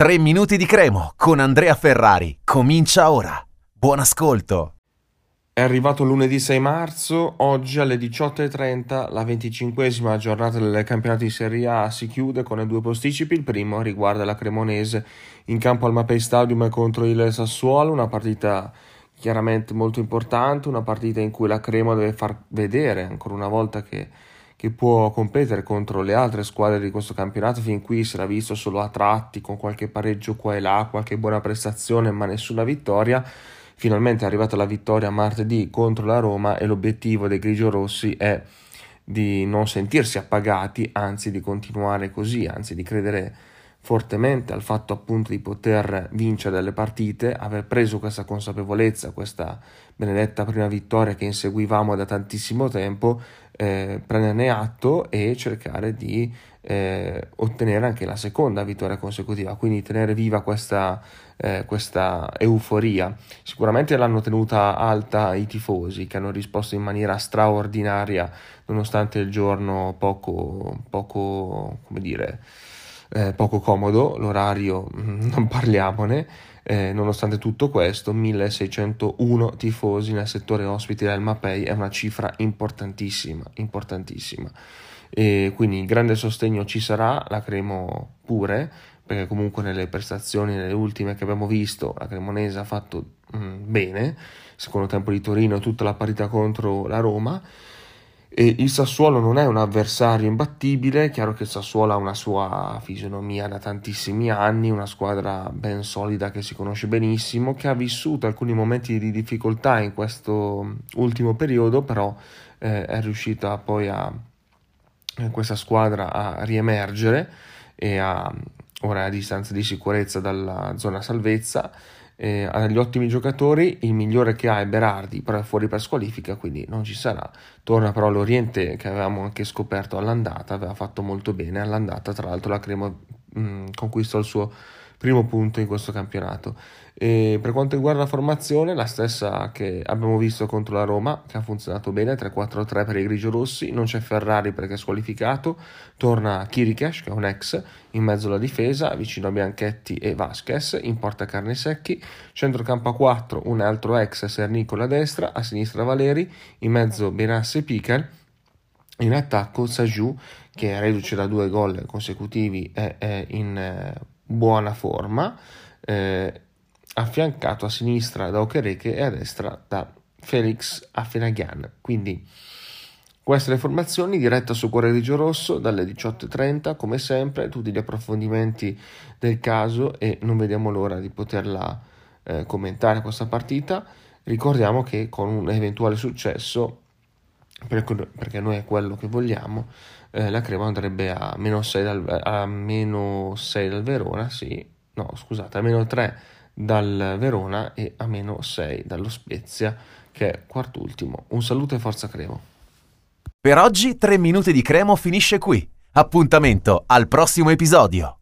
3 minuti di cremo con Andrea Ferrari. Comincia ora. Buon ascolto. È arrivato lunedì 6 marzo, oggi alle 18.30 la 25esima giornata del campionato di Serie A si chiude con due posticipi, il primo riguarda la Cremonese in campo al Mapei Stadium contro il Sassuolo, una partita chiaramente molto importante, una partita in cui la Cremo deve far vedere ancora una volta che che può competere contro le altre squadre di questo campionato. Fin qui si era visto solo a tratti, con qualche pareggio qua e là, qualche buona prestazione, ma nessuna vittoria. Finalmente è arrivata la vittoria martedì contro la Roma e l'obiettivo dei grigiorossi è di non sentirsi appagati, anzi di continuare così, anzi di credere fortemente al fatto appunto di poter vincere delle partite, aver preso questa consapevolezza, questa benedetta prima vittoria che inseguivamo da tantissimo tempo, eh, prenderne atto e cercare di eh, ottenere anche la seconda vittoria consecutiva, quindi tenere viva questa, eh, questa euforia. Sicuramente l'hanno tenuta alta i tifosi che hanno risposto in maniera straordinaria nonostante il giorno poco, poco come dire, eh, poco comodo, l'orario non parliamone, eh, nonostante tutto questo 1601 tifosi nel settore ospiti del Mapei è una cifra importantissima, importantissima. E quindi grande sostegno ci sarà, la Cremo pure, perché comunque nelle prestazioni, nelle ultime che abbiamo visto, la Cremonese ha fatto mm, bene, secondo tempo di Torino tutta la parità contro la Roma e il Sassuolo non è un avversario imbattibile, è chiaro che il Sassuolo ha una sua fisionomia da tantissimi anni, una squadra ben solida che si conosce benissimo, che ha vissuto alcuni momenti di difficoltà in questo ultimo periodo, però eh, è riuscita poi a eh, questa squadra a riemergere e a ora è a distanza di sicurezza dalla zona salvezza eh, ha degli ottimi giocatori, il migliore che ha è Berardi, però è fuori per squalifica, quindi non ci sarà. Torna però l'Oriente che avevamo anche scoperto all'andata, aveva fatto molto bene all'andata, tra l'altro la Cremo mh, conquistò il suo primo punto in questo campionato. E per quanto riguarda la formazione, la stessa che abbiamo visto contro la Roma, che ha funzionato bene, 3-4-3 per i grigiorossi, non c'è Ferrari perché è squalificato, torna Kirikesh, che è un ex, in mezzo alla difesa, vicino a Bianchetti e Vasquez, in porta Carne Secchi, centrocampo a 4, un altro ex, Sernicola a destra, a sinistra Valeri, in mezzo Benassi e Pical, in attacco Saju, che è reduce da due gol consecutivi, è, è in eh, buona forma, eh, affiancato a sinistra da Okereke e a destra da Felix Afenaghan. Quindi queste le formazioni, diretta su Cuore Grigio Rosso dalle 18.30, come sempre, tutti gli approfondimenti del caso e non vediamo l'ora di poterla eh, commentare questa partita. Ricordiamo che con un eventuale successo, perché noi è quello che vogliamo, eh, la Crema andrebbe a meno 6 dal, a meno 6 dal Verona, sì, no scusate, a meno 3 dal Verona e a meno 6 dallo Spezia che è quart'ultimo. Un saluto e forza Cremo. Per oggi 3 minuti di Cremo finisce qui. Appuntamento al prossimo episodio.